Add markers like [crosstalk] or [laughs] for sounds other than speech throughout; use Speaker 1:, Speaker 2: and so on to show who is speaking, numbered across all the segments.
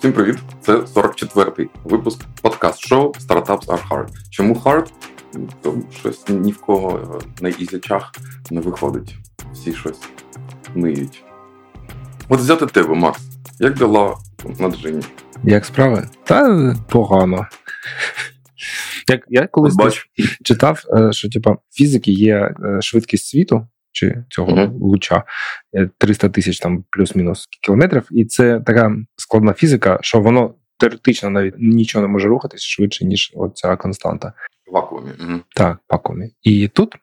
Speaker 1: Всім привіт! Це 44-й випуск подкаст-шоу Startups are hard. Чому hard? Тому щось ні в кого на ізячах не виходить. Всі щось ниють. От взяти тебе, Макс. Як дела на Джині?
Speaker 2: Як справи? Та погано. Як я колись
Speaker 1: Бач.
Speaker 2: читав, е, що типа фізики є е, швидкість світу чи цього
Speaker 1: Мгм.
Speaker 2: луча е, 300 тисяч там плюс-мінус кілометрів, і це така складна фізика, що воно теоретично навіть нічого не може рухатись швидше, ніж оця константа.
Speaker 1: В вакуумі. Угу.
Speaker 2: Так, пакомі. І тут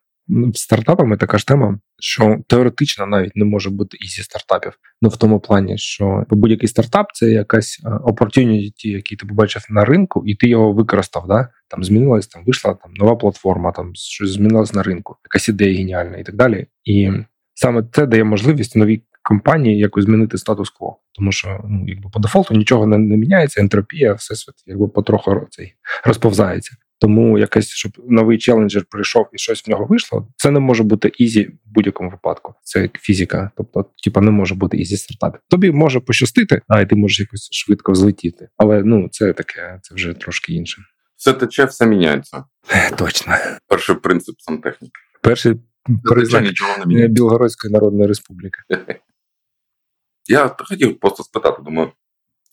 Speaker 2: стартапами така ж тема, що теоретично навіть не може бути easy стартапів. Ну в тому плані, що будь-який стартап це якась е, opportunity, який ти побачив на ринку, і ти його використав. Да? Там змінилась, там вийшла там нова платформа, там щось змінилось на ринку, якась ідея геніальна і так далі. І саме це дає можливість новій компанії якось змінити статус-кво. Тому що ну, якби по дефолту нічого не, не міняється, ентропія, всесвіт якби потроху ро- цей розповзається. Тому якась, щоб новий challenger прийшов і щось в нього вийшло, це не може бути easy в будь-якому випадку. Це як фізика. Тобто, типа, не може бути easy стартапів. Тобі може пощастити, а і ти можеш якось швидко взлетіти. Але ну це таке, це вже трошки інше.
Speaker 1: Все тече, все міняється.
Speaker 2: Точно.
Speaker 1: Перший принцип сантехніки.
Speaker 2: Перший признак е. Білгородської народної республіки.
Speaker 1: Я хотів просто спитати, думаю,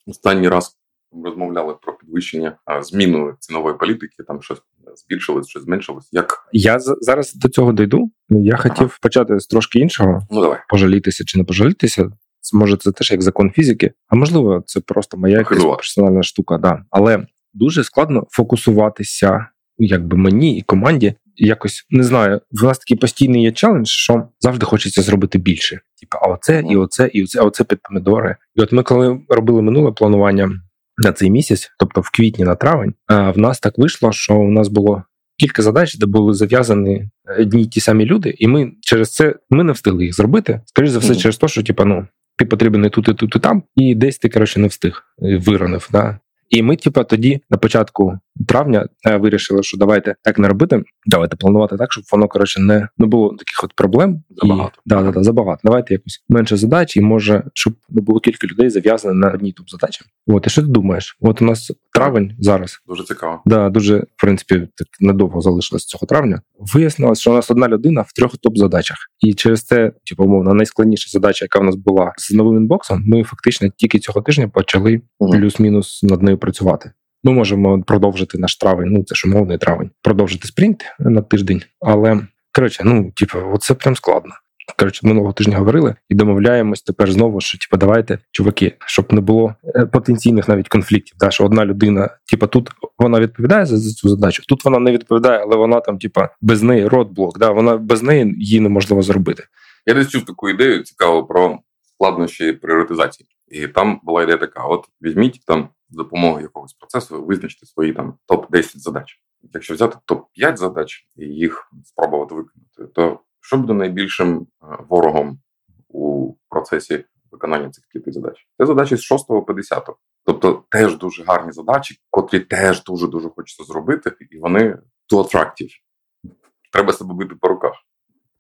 Speaker 1: останній раз розмовляли про підвищення зміну цінової політики, там щось збільшилось, щось зменшилось. Як
Speaker 2: Я зараз до цього дойду. Я хотів почати з трошки іншого.
Speaker 1: ну давай.
Speaker 2: пожалітися чи не пожалітися. Може це теж як закон фізики, а можливо, це просто моя якась персональна штука. Да. Але дуже складно фокусуватися, якби мені і команді. Якось не знаю, в нас такий постійний є челендж, що завжди хочеться зробити більше. Типу, а оце, і оце, і оце, а оце під помідори. І от ми, коли робили минуле планування на цей місяць, тобто в квітні на травень, в нас так вийшло, що у нас було кілька задач, де були зав'язані одні й ті самі люди, і ми через це ми не встигли їх зробити. Скоріше за все,
Speaker 1: Мгм.
Speaker 2: через те, що типа, ну ти потрібен і тут, і тут, і там, і десь ти коротше не встиг е, виронив. Да? І ми, типа, тоді на початку травня вирішили, що давайте так не робити. Давайте планувати так, щоб воно коротше не, не було таких от проблем.
Speaker 1: Забагато.
Speaker 2: І, да, да, да, забагато. Давайте якось менше задач, і може, щоб не було кілька людей зав'язаних на одній топ задачі. От і що ти думаєш? От у нас травень зараз.
Speaker 1: Дуже цікаво.
Speaker 2: Да, дуже в принципі так недовго залишилось цього травня. Вияснилось, що у нас одна людина в трьох топ-задачах, і через це, типу, умовно, найскладніша задача, яка в нас була з новим інбоксом, ми фактично тільки цього тижня почали плюс-мінус над нею працювати. Ми можемо продовжити наш травень, ну це ж умовний травень, продовжити спринт на тиждень. Але коротше, ну типу, оце прям складно. Коротше, минулого тижня говорили і домовляємось тепер знову, що типу, давайте, чуваки, щоб не було е, потенційних навіть конфліктів. Да, що одна людина, типу, тут вона відповідає за, цю задачу, тут вона не відповідає, але вона там, типу, без неї родблок, да, вона без неї її неможливо зробити.
Speaker 1: Я десь чув таку ідею цікаву про складнощі пріоритизації. І там була ідея така: от візьміть там з допомогою якогось процесу, визначте свої там топ 10 задач. Якщо взяти топ 5 задач і їх спробувати виконати, то що буде найбільшим е, ворогом у процесі виконання цих п'яти задач? Це задачі з 6 по 10. Тобто теж дуже гарні задачі, котрі теж дуже дуже хочеться зробити, і вони too attractive. Треба себе бити по руках.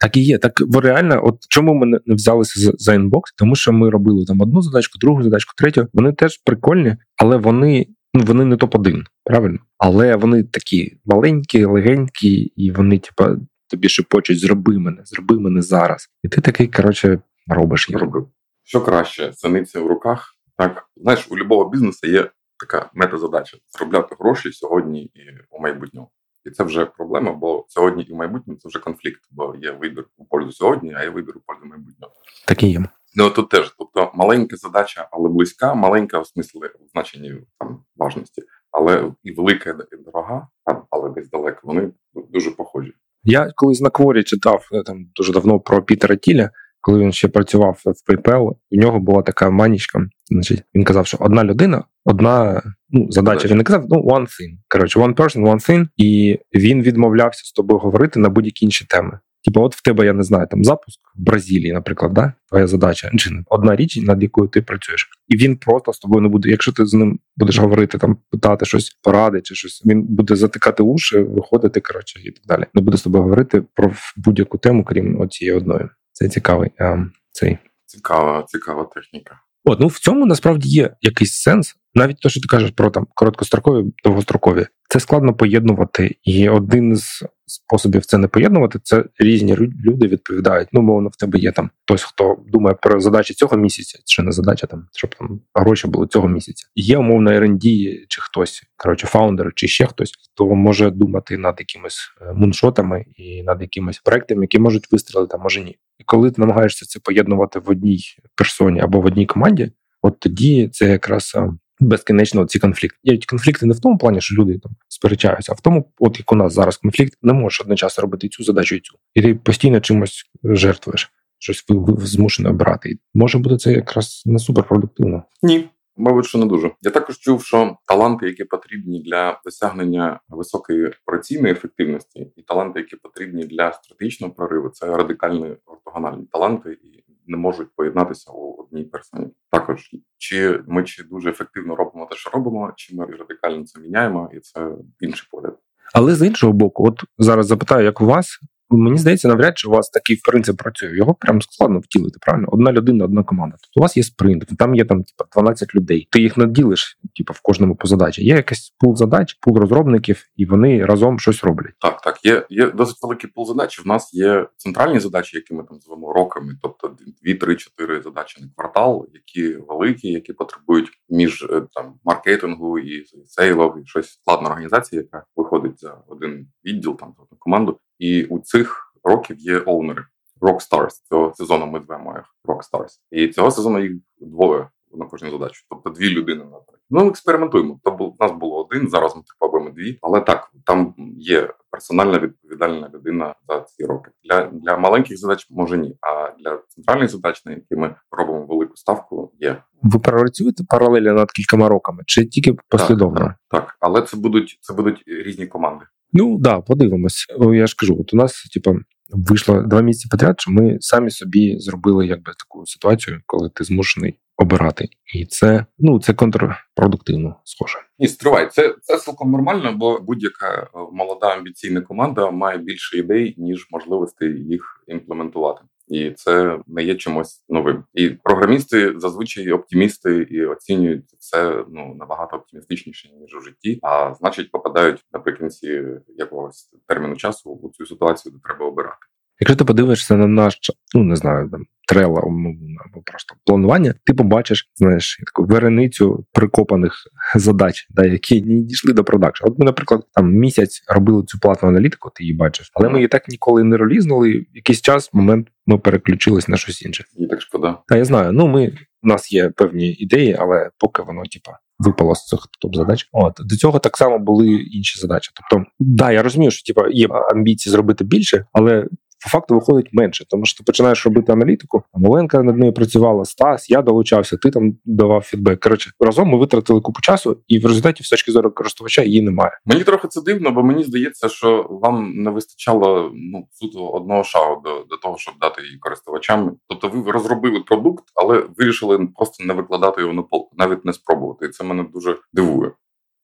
Speaker 2: Так і є. Так реально, от чому ми не взялися за, за інбокс? Тому що ми робили там одну задачку, другу задачку, третю. Вони теж прикольні, але вони ну вони не топ 1 правильно? Але вони такі маленькі, легенькі, і вони, типа, тобі шепочуть, зроби мене, зроби мене зараз. І ти такий, коротше, робиш їх.
Speaker 1: робив. Що краще, синиця в руках. Так, знаєш, у любого бізнесу є така метазадача заробляти гроші сьогодні і у майбутньому. І це вже проблема, бо сьогодні і в майбутньому це вже конфлікт, бо є вибір у пользу сьогодні, а є вибір у пользу майбутнього.
Speaker 2: Так і є.
Speaker 1: Ну тут теж, тобто маленька задача, але близька, маленька в смислі в значенні там важності, але і велика, і дорога, там, але десь далеко. Вони дуже похожі.
Speaker 2: Я колись на кворі читав е, там дуже давно про Пітера Тіля, коли він ще працював в PayPal, у нього була така манічка. Значить, він казав, що одна людина, одна ну, задача. Він не казав, ну one thing. Коротше, one person, one thing. І він відмовлявся з тобою говорити на будь-які інші теми. Типу, от в тебе, я не знаю, там запуск в Бразилії, наприклад, да? твоя задача, чи одна річ, над якою ти працюєш. І він просто з тобою не буде. Якщо ти з ним будеш говорити, там питати щось, поради чи щось, він буде затикати уші, виходити, коротше, і так далі. Не буде з тобою говорити про будь-яку тему, крім оцієї одної. Це цікавий а, цей.
Speaker 1: Цікава, цікава техніка.
Speaker 2: От, ну в цьому насправді є якийсь сенс. навіть те, що ти кажеш про там короткострокові, довгострокові, це складно поєднувати. І один з способів це не поєднувати. Це різні люди відповідають. Ну, мовно, в тебе є там хтось, хто думає про задачі цього місяця, чи не задача там, щоб там гроші були цього місяця. Є умовно R&D чи хтось, коротше, фаундер, чи ще хтось, хто може думати над якимись е, муншотами і над якимись проектами, які можуть вистрілити, а може ні. І коли ти намагаєшся це поєднувати в одній персоні або в одній команді, от тоді це якраз безкінечно ці конфлікти. Є конфлікти не в тому плані, що люди там сперечаються, а в тому, от як у нас зараз конфлікт, не можеш одночасно робити цю задачу і цю, і ти постійно чимось жертвуєш, щось змушений обирати. І може бути це якраз не суперпродуктивно.
Speaker 1: Ні. Мабуть, що не дуже. Я також чув, що таланти, які потрібні для досягнення високої операційної ефективності, і таланти, які потрібні для стратегічного прориву, це радикальні ортогональні таланти, і не можуть поєднатися у одній персоні. Також чи ми чи дуже ефективно робимо те, що робимо, чи ми радикально це міняємо, і це інший погляд.
Speaker 2: Але з іншого боку, от зараз запитаю, як у вас Мені здається, навряд чи у вас такий принцип працює. Його прям складно втілити. Правильно, одна людина, одна команда. Тобто у вас є спринт, там є там типа 12 людей. Ти їх наділиш, типу, в кожному по задачі. Є якийсь пул задач, пул розробників, і вони разом щось роблять.
Speaker 1: Так, так. Є є досить великий пул задач. В нас є центральні задачі, які ми там звемо роками, тобто 2, 3, 4 задачі на квартал, які великі, які потребують між е, там маркетингу і сейлов, і щось складна організація, яка виходить за один відділ, там за одну команду. І у цих років є оунери. Rockstars. Цього сезону ми звемо їх Rockstars. І цього сезону їх двоє на кожну задачу. Тобто дві людини на Ну, експериментуємо. То був нас було один, зараз ми пробуємо дві. Але так, там є персональна відповідальна людина за ці роки. Для для маленьких задач може ні. А для центральних задач, на які ми робимо велику ставку, є.
Speaker 2: Ви працюєте паралельно над кількома роками, чи тільки послідовно?
Speaker 1: Так, так, так. але це будуть це будуть різні команди.
Speaker 2: Ну да, подивимось. Я ж кажу, от у нас, типу, вийшло два місяці подряд, що ми самі собі зробили якби таку ситуацію, коли ти змушений обирати, і це ну це контрпродуктивно схоже.
Speaker 1: Ні, стривай, це це цілком нормально, бо будь-яка е, молода амбіційна команда має більше ідей ніж можливостей їх імплементувати і це не є чимось новим. І програмісти зазвичай оптимісти і оцінюють це ну набагато оптимістичніше ніж у житті. А значить, попадають наприкінці якогось терміну часу у цю ситуацію, де треба обирати.
Speaker 2: Якщо ти подивишся на наш ну не знаю, там трела або просто планування, ти побачиш, знаєш, таку вереницю прикопаних задач, да, які не дійшли до продакшн. От ми, наприклад, там місяць робили цю платну аналітику, ти її бачиш, але ми її так ніколи не релізнули. Якийсь час момент ми переключились на щось інше.
Speaker 1: І так шкода.
Speaker 2: Та я знаю. Ну ми у нас є певні ідеї, але поки воно, типа. Випало з цих топ задач. От до цього так само були інші задачі. Тобто, да, я розумію, що типа є амбіції зробити більше, але по факту виходить менше, тому що ти починаєш робити аналітику. Маленка над нею працювала Стас, я долучався, ти там давав фідбек. Коротше, разом ми витратили купу часу, і в результаті, з точки зору користувача, її немає.
Speaker 1: Мені трохи це дивно, бо мені здається, що вам не вистачало ну суто одного шагу до, до того, щоб дати її користувачам. Тобто, ви розробили продукт, але вирішили просто не викладати його на полку, навіть не спробувати. І це мене дуже дивує.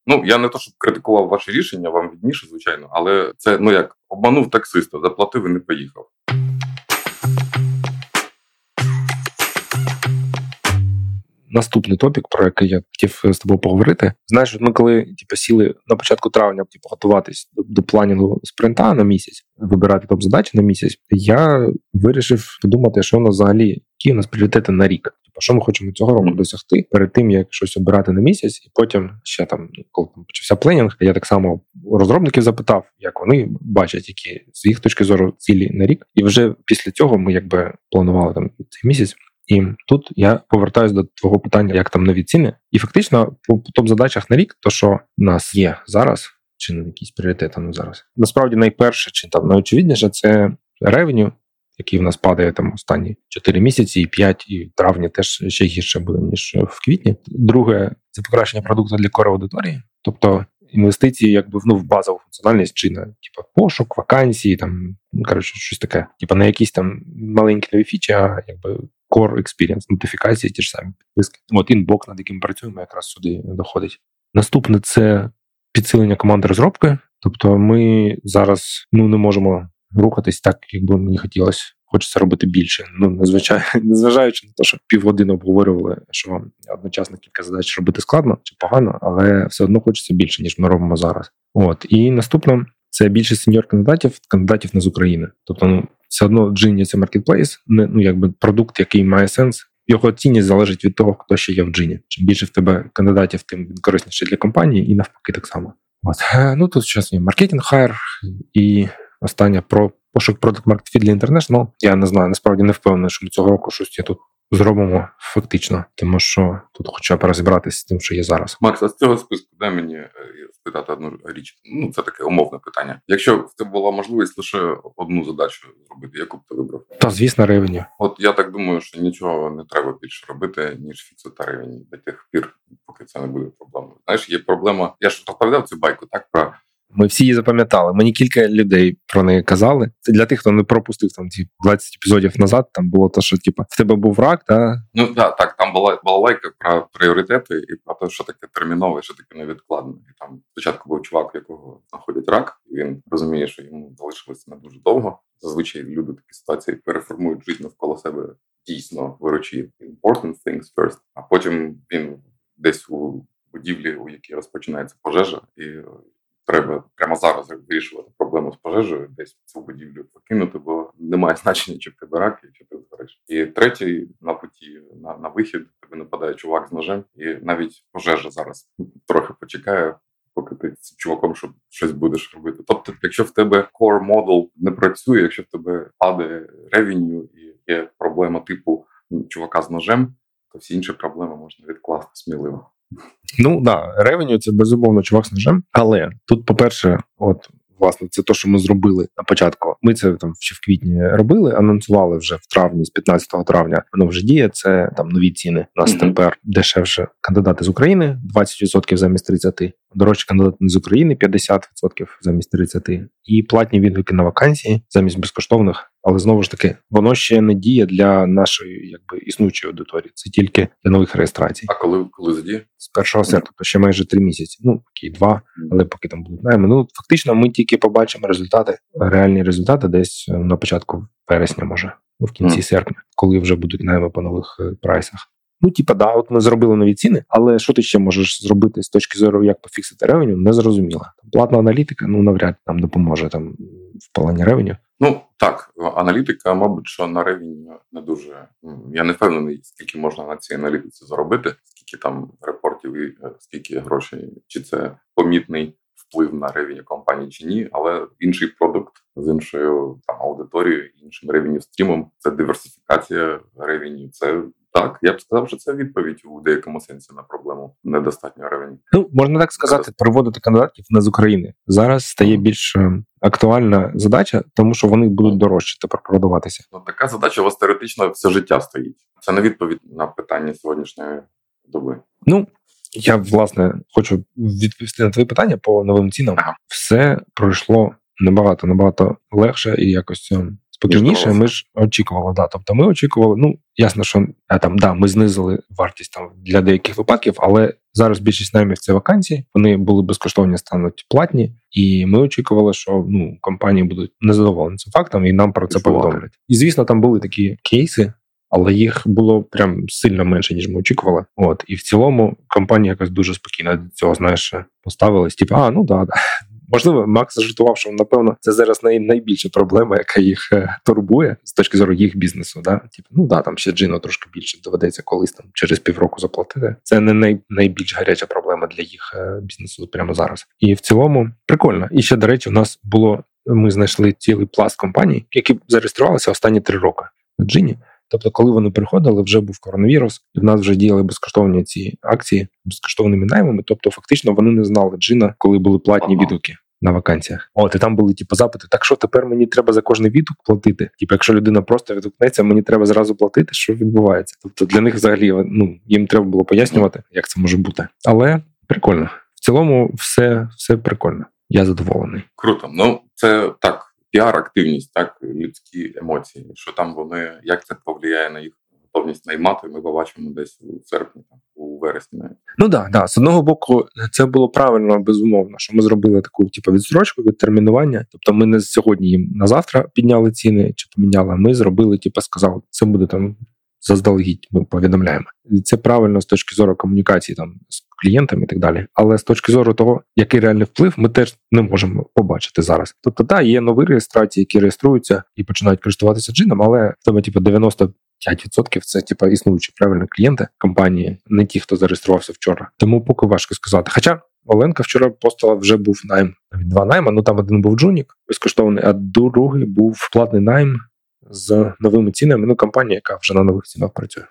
Speaker 1: Ну я не то, щоб критикував ваше рішення, вам відніше, звичайно, але це ну як обманув таксиста, заплатив і не поїхав.
Speaker 2: Наступний топік, про який я хотів з тобою поговорити. Знаєш, ми коли типу, сіли на початку травня типу, готуватись до, до планінгу спринта на місяць, вибирати топ задачі на місяць, я вирішив подумати, що у нас взагалі які у нас пріоритети на рік. Типу, що ми хочемо цього року досягти перед тим, як щось обирати на місяць, і потім ще там, ну, коли там почався пленінг, я так само розробників запитав, як вони бачать, які з їх точки зору цілі на рік. І вже після цього ми якби планували там цей місяць. І тут я повертаюся до твого питання, як там нові ціни. І фактично по топ-задачах на рік, то що в нас є зараз, чи не якісь пріоритети ну, зараз. Насправді найперше, чи там найочевидніше, це ревеню, який в нас падає там останні 4 місяці, і 5, і в травні теж ще гірше буде ніж в квітні. Друге це покращення продукту для кори аудиторії, тобто інвестиції, якби ну, в базову функціональність чи на типу, пошук, вакансії, там ну коротше, щось таке, типу на якісь там маленькі нові фічі, а якби core experience, нотифікації, ті ж самі підписки. От інбок, над яким працюємо, якраз сюди доходить. Наступне це підсилення команди розробки. Тобто, ми зараз ну не можемо рухатись так, як би мені хотілося хочеться робити більше. Ну незвичайно, [laughs] незважаючи на те, що півгодини обговорювали, що одночасно кілька задач робити складно чи погано, але все одно хочеться більше ніж ми робимо зараз. От і наступне це більше сеньор кандидатів, кандидатів не з України. Тобто, ну все одно Джині це маркетплейс, не ну якби продукт, який має сенс. Його цінність залежить від того, хто ще є в джині. Чим більше в тебе кандидатів, тим він корисніше для компанії, і навпаки, так само. От. Е, ну тут зараз є маркетинг хайр і остання про пошук продукт маркетфі для інтернешнл. Я не знаю, насправді не впевнений, що ми цього року щось я тут зробимо фактично, тому що тут хоча б розібратися з тим, що є зараз.
Speaker 1: Макс, а з цього списку дай мені е, спитати одну річ. Ну це таке умовне питання. Якщо в тебе була можливість лише одну задачу зробити, яку б ти вибрав?
Speaker 2: Та звісно, ревеню.
Speaker 1: От я так думаю, що нічого не треба більше робити, ніж фіксити ревені до тих пір, поки це не буде проблемою. Знаєш, є проблема. Я ж розповідав цю байку, так про
Speaker 2: ми всі її запам'ятали. Мені кілька людей про неї казали. Це для тих, хто не пропустив там ті 20 епізодів назад. Там було те, що типу, в тебе був рак, та
Speaker 1: ну да, так. Там була балалайка про пріоритети і про те, що таке термінове, що таке невідкладне. І там спочатку був чувак, якого знаходять рак. і Він розуміє, що йому залишилося не дуже довго. Зазвичай люди такі ситуації переформують життя навколо себе дійсно виручі important things first, а потім він десь у будівлі, у якій розпочинається пожежа, і треба прямо зараз вирішувати проблему з пожежею, десь цю будівлю покинути, бо немає значення, чи в тебе рак, чи ти згориш. І третій на путі на на вихід тобі нападає чувак з ножем, і навіть пожежа зараз трохи почекає. Поки ти з чуваком що щось будеш робити. Тобто, якщо в тебе core model не працює, якщо в тебе падає ревеню і є проблема типу чувака з ножем, то всі інші проблеми можна відкласти сміливо.
Speaker 2: Ну да, ревеню це безумовно чувак з ножем. Але тут, по-перше, от власне, це те, що ми зробили на початку. Ми це там ще в квітні робили, анонсували вже в травні, з 15 травня. Воно вже діє. Це там нові ціни. У нас mm-hmm. тепер дешевше кандидати з України 20% замість 30%. Дорожчі кандидати з України 50% замість 30%. і платні відгуки на вакансії замість безкоштовних. Але знову ж таки, воно ще не діє для нашої якби існуючої аудиторії. Це тільки для нових реєстрацій.
Speaker 1: А коли коли задіє?
Speaker 2: З першого серпня, тобто ще майже три місяці. Ну окей, два, але поки там будуть найми. Ну фактично, ми тільки побачимо результати, реальні результати десь е, на початку вересня, може в кінці mm. серпня, коли вже будуть найми по нових е, прайсах. Ну, типа, да, от ми зробили нові ціни, але що ти ще можеш зробити з точки зору, як пофіксити ревеню, не зрозуміло. Платна аналітика ну навряд нам допоможе там в плані ревеню.
Speaker 1: Ну так, аналітика, мабуть, що на ревеню не дуже. Я не впевнений, скільки можна на цій аналітиці заробити, скільки там репортів і е, скільки грошей, чи це помітний вплив на ревеню компанії чи ні, але інший продукт з іншою там аудиторією, іншим ревеню стрімом це диверсифікація ревеню. Це так, я б сказав, що це відповідь у деякому сенсі на проблему недостатньо ревені.
Speaker 2: Ну можна так сказати, приводити кандидатів не з України зараз стає більш е, актуальна задача, тому що вони будуть дорожче тепер продаватися.
Speaker 1: Ну така задача у вас теоретично все життя стоїть. Це не відповідь на питання сьогоднішньої доби.
Speaker 2: Ну я власне хочу відповісти на твоє питання по новим цінам. Ага. Все пройшло набагато набагато легше і якось ем, спокійніше. Ми ж очікували. Да. Тобто, ми очікували. Ну ясно, що там да, ми знизили вартість там для деяких випадків, але зараз більшість наймів це вакансії. Вони були безкоштовні, стануть платні, і ми очікували, що ну компанії будуть незадоволені цим фактом, і нам про це повідомлять. І звісно, там були такі кейси але їх було прям сильно менше, ніж ми очікували. От і в цілому компанія якось дуже спокійно до цього знаєш поставилась. Типу, а ну да, да. Можливо, Макс зажитував, що напевно це зараз най, найбільша проблема, яка їх е, турбує з точки зору їх бізнесу. Да? Типу, ну да, там ще джино трошки більше доведеться колись там через півроку заплатити. Це не най, найбільш гаряча проблема для їх е, бізнесу прямо зараз. І в цілому прикольно. І ще до речі, у нас було. Ми знайшли цілий пласт компаній, які зареєструвалися останні три роки джині. Тобто, коли вони приходили, вже був коронавірус, і в нас вже діяли безкоштовні ці акції безкоштовними наймами. Тобто, фактично, вони не знали джина, коли були платні ага. відгуки. На вакансіях, от і там були типу запити. Так що тепер мені треба за кожний відгук платити? Типу, якщо людина просто відгукнеться, мені треба зразу платити, що відбувається. Тобто для них взагалі ну їм треба було пояснювати, як це може бути. Але прикольно в цілому, все все прикольно. Я задоволений.
Speaker 1: Круто. Ну це так піар-активність, так людські емоції, що там вони як це повлияє на їх готовність наймати, ми побачимо десь у серпні, у вересні.
Speaker 2: Ну да, да. З одного боку, це було правильно, безумовно, що ми зробили таку типу, відстрочку, відтермінування. Тобто, ми не сьогодні їм на завтра підняли ціни чи поміняли. Ми зробили, типу, сказали, це буде там заздалегідь. Ми повідомляємо. І це правильно з точки зору комунікації там з клієнтами і так далі. Але з точки зору того, який реальний вплив, ми теж не можемо побачити зараз. Тобто, так, є нові реєстрації, які реєструються і починають користуватися джином, але тебе, типу, 90 5% це типа існуючі правильні клієнти компанії, не ті, хто зареєструвався вчора. Тому поки важко сказати. Хоча Оленка вчора постала вже був найм навіть два найма. Ну там один був Джунік безкоштовний, а другий був платний найм з новими цінами. Ну, компанія, яка вже на нових цінах працює.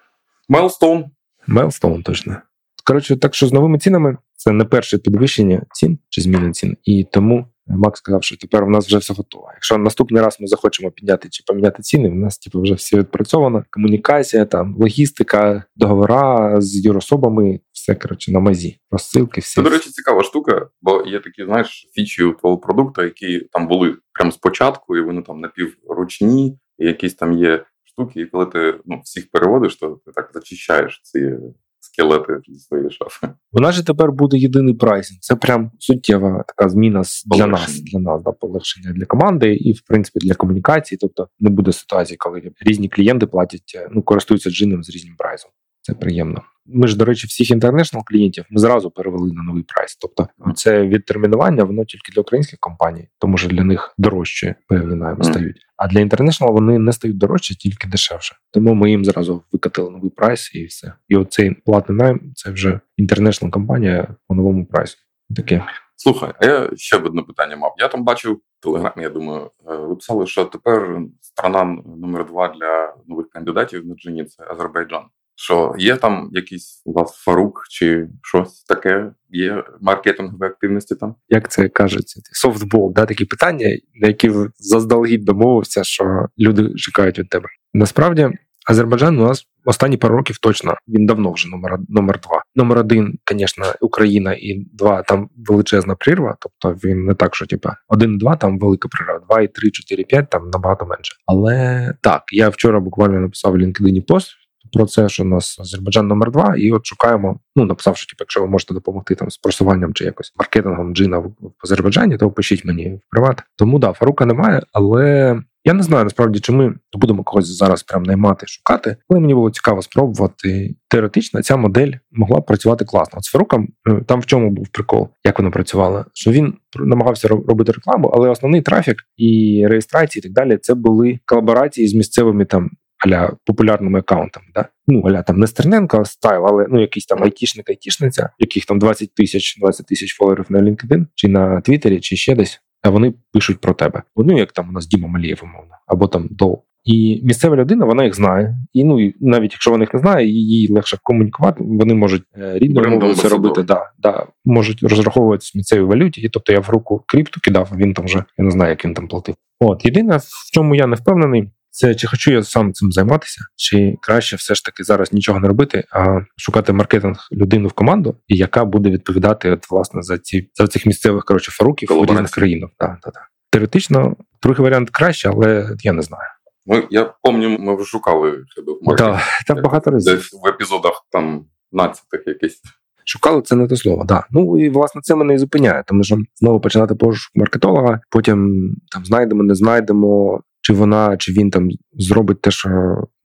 Speaker 1: Milestone.
Speaker 2: Milestone, точно. Коротше, так що з новими цінами це не перше підвищення цін чи зміни цін, і тому Макс сказав, що тепер у нас вже все готово. Якщо наступний раз ми захочемо підняти чи поміняти ціни, у нас типу, вже все відпрацьовано. Комунікація, там логістика, договора з юрособами, все коротше на мазі. Розсилки, всі.
Speaker 1: Це, до речі, цікава штука, бо є такі, знаєш, фічі у твого продукту, які там були прямо спочатку, і вони там напівручні, і якісь там є штуки, і коли ти ну, всіх переводиш, то ти так зачищаєш ці скелети зі своєї шафи.
Speaker 2: Вона ж тепер буде єдиний pricing. Це прям суттєва така зміна для нас, для нас, да, полегшення для команди і, в принципі, для комунікації. Тобто не буде ситуації, коли різні клієнти платять, ну користуються джином з різним прайсом. Це приємно. Ми ж, до речі, всіх інтернешнл клієнтів ми зразу перевели на новий прайс. Тобто, це відтермінування, воно тільки для українських компаній, тому що для них дорожче певні найми стають. А для інтернешнл вони не стають дорожче, тільки дешевше. Тому ми їм зразу викатили новий прайс і все. І оцей платний найм це вже інтернешнл компанія по новому прайсу. Таке.
Speaker 1: Слухай, а я ще одне питання мав. Я там бачив в телеграмі, я думаю, е, ви писали, що тепер страна номер два для нових кандидатів на джині це Азербайджан. Що є там якийсь у вас фарук чи щось таке? Є маркетингові активності там?
Speaker 2: Як це кажуть, софтбол, да, такі питання, на які заздалегідь домовився, що люди чекають від тебе. Насправді, Азербайджан у нас останні пару років точно він давно вже номер номер два. Номер один, звісно, Україна, і два там величезна прірва. Тобто він не так, що типа один-два там велика прірва, два і три, чотири, п'ять там набагато менше. Але так, я вчора буквально написав в LinkedIn пост про це, що у нас Азербайджан номер два, і от шукаємо. Ну написавши, типу, якщо ви можете допомогти там з просуванням чи якось маркетингом джина в, Азербайджані, то пишіть мені в приват. Тому да, Фарука немає, але. Я не знаю насправді, чи ми будемо когось зараз прям наймати, шукати, але мені було цікаво спробувати. Теоретично ця модель могла працювати класно. От з Фаруком е, там в чому був прикол, як вона працювала? Що він намагався робити рекламу, але основний трафік і реєстрації, і так далі, це були колаборації з місцевими там аля популярними аккаунтами. Да? Ну, аля там не Стерненко стайл, але ну якийсь там айтішник, айтішниця, яких там 20 тисяч 20 тисяч фоловерів на LinkedIn, чи на Твіттері, чи ще десь. А вони пишуть про тебе. Ну, як там у нас Діма Малієв, умовно, або там Дол. І місцева людина вона їх знає. І ну і навіть якщо вона їх не знає, їй легше комунікувати. Вони можуть е, рідною мовою це робити. Да, да, можуть розраховуватися в місцевій валюті. І тобто я в руку крипту кидав, він там вже я не знаю, як він там платив. От єдине, в чому я не впевнений, це чи хочу я сам цим займатися, чи краще все ж таки зараз нічого не робити, а шукати маркетинг людину в команду, і яка буде відповідати от, власне за ці за цих місцевих коротше фаруків у різних країнах. Да, да, да. Теоретично другий варіант краще, але я не знаю.
Speaker 1: Ну я пам'ятаю, ми вже шукали
Speaker 2: маркетинг. Так, так багато разів
Speaker 1: Десь в епізодах там 15 якийсь.
Speaker 2: Шукали це не те слово, да. Ну і власне це мене і зупиняє, тому що знову починати пошук маркетолога, потім там знайдемо, не знайдемо, чи вона, чи він там зробить те, що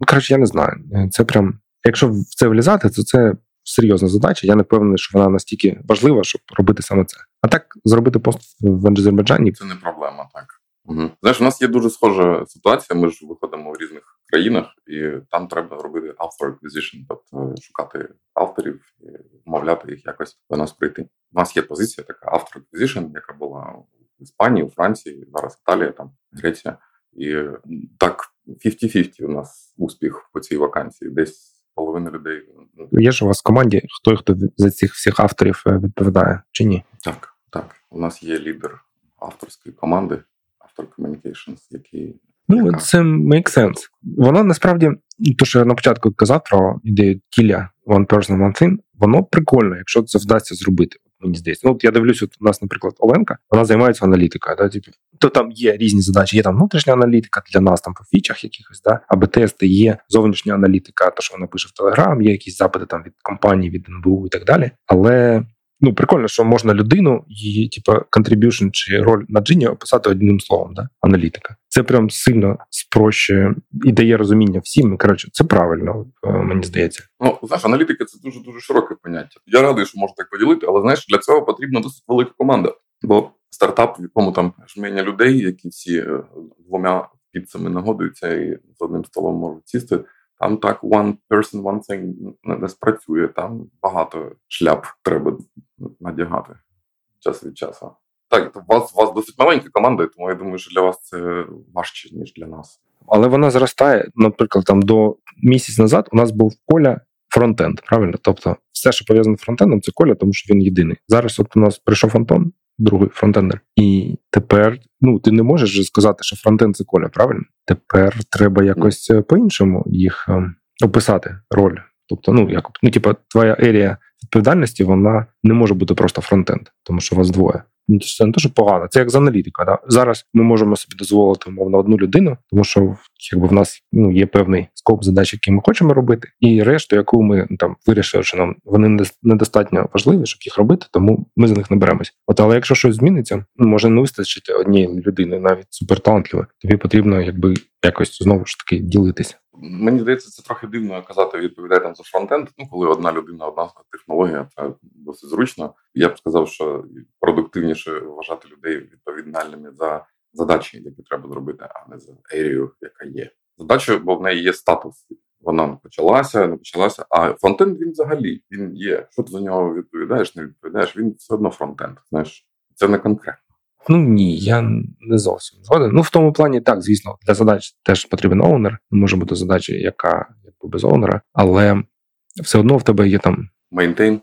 Speaker 2: ну коротше, я не знаю. Це прям, якщо в це влізати, то це серйозна задача. Я не впевнений, що вона настільки важлива, щоб робити саме це. А так зробити пост в Азербайджані
Speaker 1: це не проблема, так. Угу. Знаєш, у нас є дуже схожа ситуація. Ми ж виходимо в різних країнах, і там треба робити author acquisition, тобто шукати авторів і вмовляти їх якось до нас прийти. У нас є позиція така author acquisition, яка була в Іспанії, у Франції, зараз Італія, там Греція. І так 50-50 у нас успіх по цій вакансії. Десь половина людей.
Speaker 2: Ну, Є ж у вас в команді хто хто за цих всіх авторів е, відповідає чи ні?
Speaker 1: Так, так. У нас є лідер авторської команди, автор Communications, який.
Speaker 2: Ну, це make sense. Воно насправді, то що я на початку казав про ідею тіля One Person One Thing, воно прикольно, якщо це вдасться зробити мені здається. Ну, от я дивлюсь, от у нас, наприклад, Оленка, вона займається аналітикою. Да, типу, то там є різні задачі. Є там внутрішня аналітика для нас там по фічах якихось, да, аби тести, є зовнішня аналітика, то що вона пише в Телеграм, є якісь запити там від компанії, від НБУ і так далі. Але ну прикольно, що можна людину, її, типу, contribution чи роль на джині описати одним словом, да? аналітика. Це прям сильно спрощує і дає розуміння всім. Коротше, це правильно, е, мені здається.
Speaker 1: Ну, знаєш, аналітика це дуже дуже широке поняття. Я радий, що можу так поділити, але знаєш, для цього потрібна досить велика команда. Бо стартап, в якому там жменя людей, які всі е, двома піцами нагодуються і з одним столом можуть сісти. Там так one person, one thing не спрацює. Там багато шляп треба надягати час від часу. Так, у вас у вас досить маленька команда, тому я думаю, що для вас це важче, ніж для нас.
Speaker 2: Але вона зростає, наприклад, там до місяць назад у нас був коля фронтенд, правильно? Тобто, все, що пов'язане з фронтендом, це коля, тому що він єдиний. Зараз от у нас прийшов Антон, другий фронтендер, і тепер ну ти не можеш сказати, що фронтенд це коля, правильно? Тепер треба якось е, по-іншому їх ем, описати роль. Тобто, ну як ну, типа, твоя ерія відповідальності вона не може бути просто фронтенд, тому що вас двоє. Ну, це не що погано, це як з аналітика. Да? Зараз ми можемо собі дозволити умовно одну людину, тому що якби в нас ну є певний скоп задач, які ми хочемо робити, і решту, яку ми ну, там вирішили, що нам вони недостатньо важливі, щоб їх робити, тому ми за них не беремось. От але якщо щось зміниться, ну, може не вистачити однієї людини, навіть суперталантливої, тобі потрібно якби якось знову ж таки ділитися.
Speaker 1: Мені здається, це трохи дивно казати відповідає за фронтенд. Ну, коли одна людина, одна технологія, це досить зручно. Я б сказав, що продуктивніше вважати людей відповідальними за задачі, які треба зробити, а не за ерію, яка є. Задача, бо в неї є статус. Вона не почалася, не почалася. А фронтенд він взагалі він є. Що ти за нього відповідаєш, не відповідаєш? Він все одно фронтенд. Знаєш, це не конкретно.
Speaker 2: Ну ні, я не зовсім згоден. Ну в тому плані, так, звісно, для задач теж потрібен owner. Може бути задача, яка якби без owner 'а, але все одно в тебе є там
Speaker 1: maintain.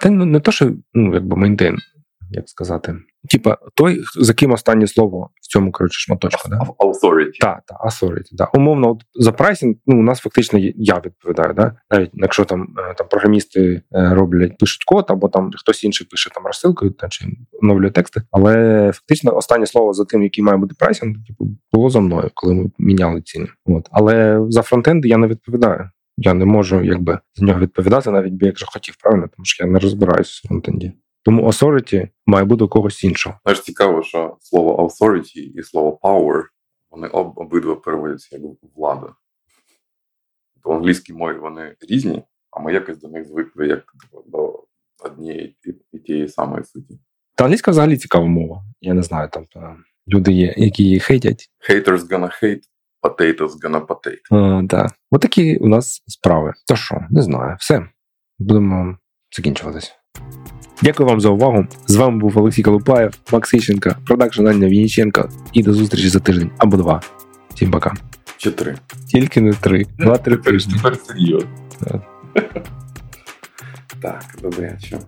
Speaker 2: Та ну не то, що ну якби maintain, як сказати. Типа той, за ким останнє слово в цьому коротше, шматочку. Да?
Speaker 1: Authority.
Speaker 2: Так, так, authority, да. Умовно, от за прайсінг, ну, у нас фактично я відповідаю. Да? Навіть якщо там е, там програмісти е, роблять, пишуть код, або там хтось інший пише там розсилкою та чи оновлює тексти. Але фактично останнє слово за тим, який має бути pricing, типу, було за мною, коли ми міняли ціни. От. Але за фронтенди я не відповідаю. Я не можу якби за нього відповідати, навіть би якщо хотів, правильно, тому що я не розбираюся в фронтенді. Тому authority має бути у когось іншого.
Speaker 1: Знаєш, цікаво, що слово authority і слово power вони об, обидва переводяться як влада. В англійській мові вони різні, а ми якось до них звикли як до однієї і тієї самої суті.
Speaker 2: Та англійська взагалі цікава мова. Я не знаю, там люди є, які її хейтять.
Speaker 1: Haters gonna hate, potatoes gonna potate.
Speaker 2: Так. Отакі у нас справи. То що, не знаю, все. Будемо закінчуватись. Дякую вам за увагу. З вами був Олексій Колупаєв, Макс Іщенка, продакшн Аня Вініченко. І до зустрічі за тиждень або два. Всім пока.
Speaker 1: Чи три.
Speaker 2: Тільки не три. Два-три тижні.
Speaker 1: Тепер серйозно. Так, добре, що.